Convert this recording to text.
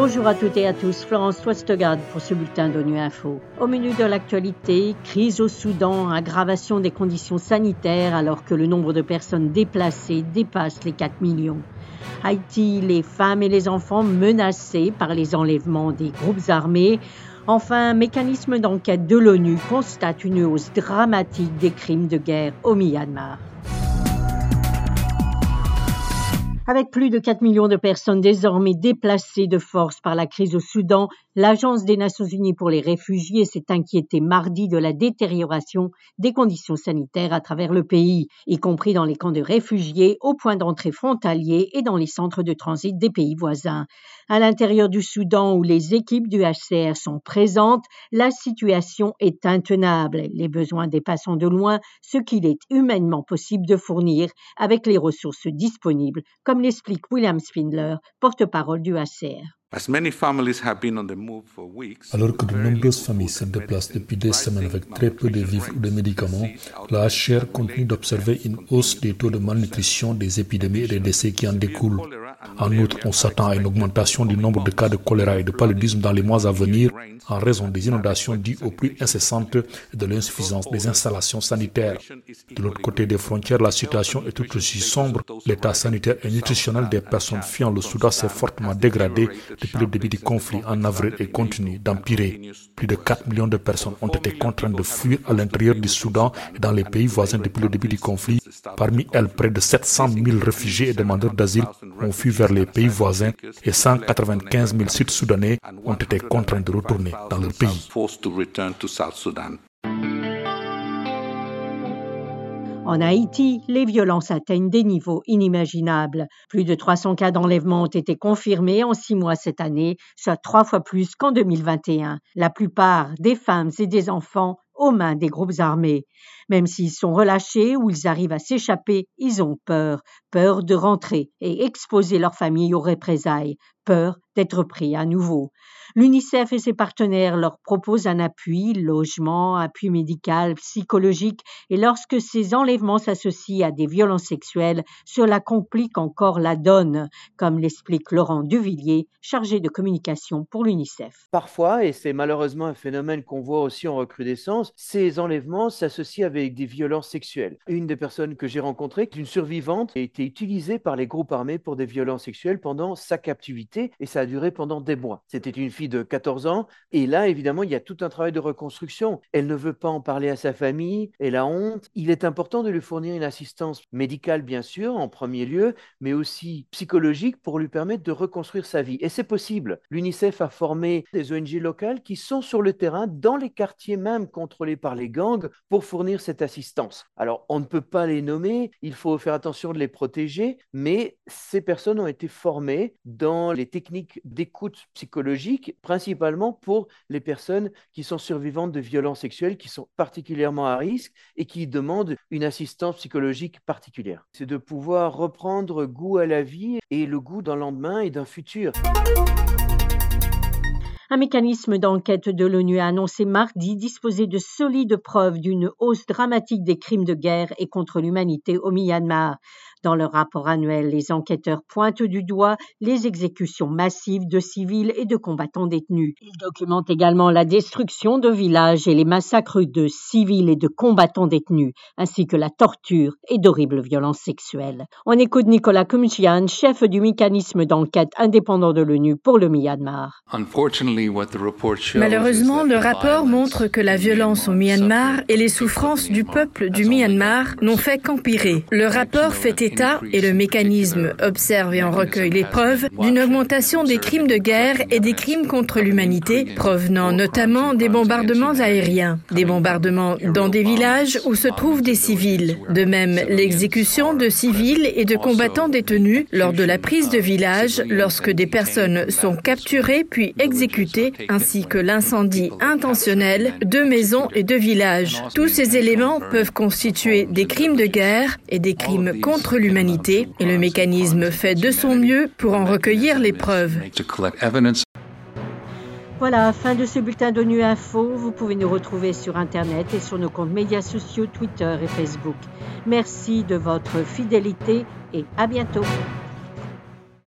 Bonjour à toutes et à tous, Florence Twestegard pour ce bulletin d'ONU Info. Au menu de l'actualité, crise au Soudan, aggravation des conditions sanitaires alors que le nombre de personnes déplacées dépasse les 4 millions. Haïti, les femmes et les enfants menacés par les enlèvements des groupes armés. Enfin, mécanisme d'enquête de l'ONU constate une hausse dramatique des crimes de guerre au Myanmar. Avec plus de 4 millions de personnes désormais déplacées de force par la crise au Soudan, l'Agence des Nations Unies pour les réfugiés s'est inquiétée mardi de la détérioration des conditions sanitaires à travers le pays, y compris dans les camps de réfugiés, aux points d'entrée frontaliers et dans les centres de transit des pays voisins. À l'intérieur du Soudan, où les équipes du HCR sont présentes, la situation est intenable. Les besoins dépassant de loin ce qu'il est humainement possible de fournir avec les ressources disponibles, comme l'explique William Spindler, porte-parole du HCR. Alors que de nombreuses familles se déplacent depuis des semaines avec très peu de vivres ou de médicaments, la HCR continue d'observer une hausse des taux de malnutrition, des épidémies et des décès qui en découlent. En outre, on s'attend à une augmentation du nombre de cas de choléra et de paludisme dans les mois à venir en raison des inondations dues aux pluies incessantes et de l'insuffisance des installations sanitaires. De l'autre côté des frontières, la situation est tout aussi sombre. L'état sanitaire et nutritionnel des personnes fuyant le Soudan s'est fortement dégradé depuis le début du conflit en avril et continue d'empirer. Plus de 4 millions de personnes ont été contraintes de fuir à l'intérieur du Soudan et dans les pays voisins depuis le début du conflit. Parmi elles, près de 700 000 réfugiés et demandeurs d'asile ont fui vers les pays voisins et 195 000 Sud-Soudanais ont été contraints de retourner dans leur pays. En Haïti, les violences atteignent des niveaux inimaginables. Plus de 300 cas d'enlèvement ont été confirmés en six mois cette année, soit trois fois plus qu'en 2021. La plupart des femmes et des enfants aux mains des groupes armés. Même s'ils sont relâchés ou ils arrivent à s'échapper, ils ont peur, peur de rentrer et exposer leur famille aux représailles, peur d'être pris à nouveau. L'UNICEF et ses partenaires leur proposent un appui, logement, appui médical, psychologique, et lorsque ces enlèvements s'associent à des violences sexuelles, cela complique encore la donne, comme l'explique Laurent Duvillier, chargé de communication pour l'UNICEF. Parfois, et c'est malheureusement un phénomène qu'on voit aussi en recrudescence, ces enlèvements s'associent avec des violences sexuelles. Une des personnes que j'ai rencontrées, une survivante, a été utilisée par les groupes armés pour des violences sexuelles pendant sa captivité, et ça a duré pendant des mois. C'était une fille de 14 ans. Et là, évidemment, il y a tout un travail de reconstruction. Elle ne veut pas en parler à sa famille, elle a honte. Il est important de lui fournir une assistance médicale, bien sûr, en premier lieu, mais aussi psychologique pour lui permettre de reconstruire sa vie. Et c'est possible. L'UNICEF a formé des ONG locales qui sont sur le terrain, dans les quartiers même contrôlés par les gangs, pour fournir cette assistance. Alors, on ne peut pas les nommer, il faut faire attention de les protéger, mais ces personnes ont été formées dans les techniques d'écoute psychologique principalement pour les personnes qui sont survivantes de violences sexuelles, qui sont particulièrement à risque et qui demandent une assistance psychologique particulière. C'est de pouvoir reprendre goût à la vie et le goût d'un lendemain et d'un futur. Un mécanisme d'enquête de l'ONU a annoncé mardi disposer de solides preuves d'une hausse dramatique des crimes de guerre et contre l'humanité au Myanmar. Dans leur rapport annuel, les enquêteurs pointent du doigt les exécutions massives de civils et de combattants détenus. Ils documentent également la destruction de villages et les massacres de civils et de combattants détenus, ainsi que la torture et d'horribles violences sexuelles. On écoute Nicolas Kumchian, chef du mécanisme d'enquête indépendant de l'ONU pour le Myanmar. Malheureusement, le rapport montre que la violence au Myanmar et les souffrances du peuple du Myanmar n'ont fait qu'empirer. Le rapport fait et le mécanisme observe et en recueille les preuves d'une augmentation des crimes de guerre et des crimes contre l'humanité, provenant notamment des bombardements aériens, des bombardements dans des villages où se trouvent des civils. De même, l'exécution de civils et de combattants détenus lors de la prise de village lorsque des personnes sont capturées puis exécutées, ainsi que l'incendie intentionnel de maisons et de villages. Tous ces éléments peuvent constituer des crimes de guerre et des crimes contre l'humanité et le mécanisme fait de son mieux pour en recueillir les preuves. Voilà, fin de ce bulletin d'ONU Info. Vous pouvez nous retrouver sur Internet et sur nos comptes médias sociaux Twitter et Facebook. Merci de votre fidélité et à bientôt.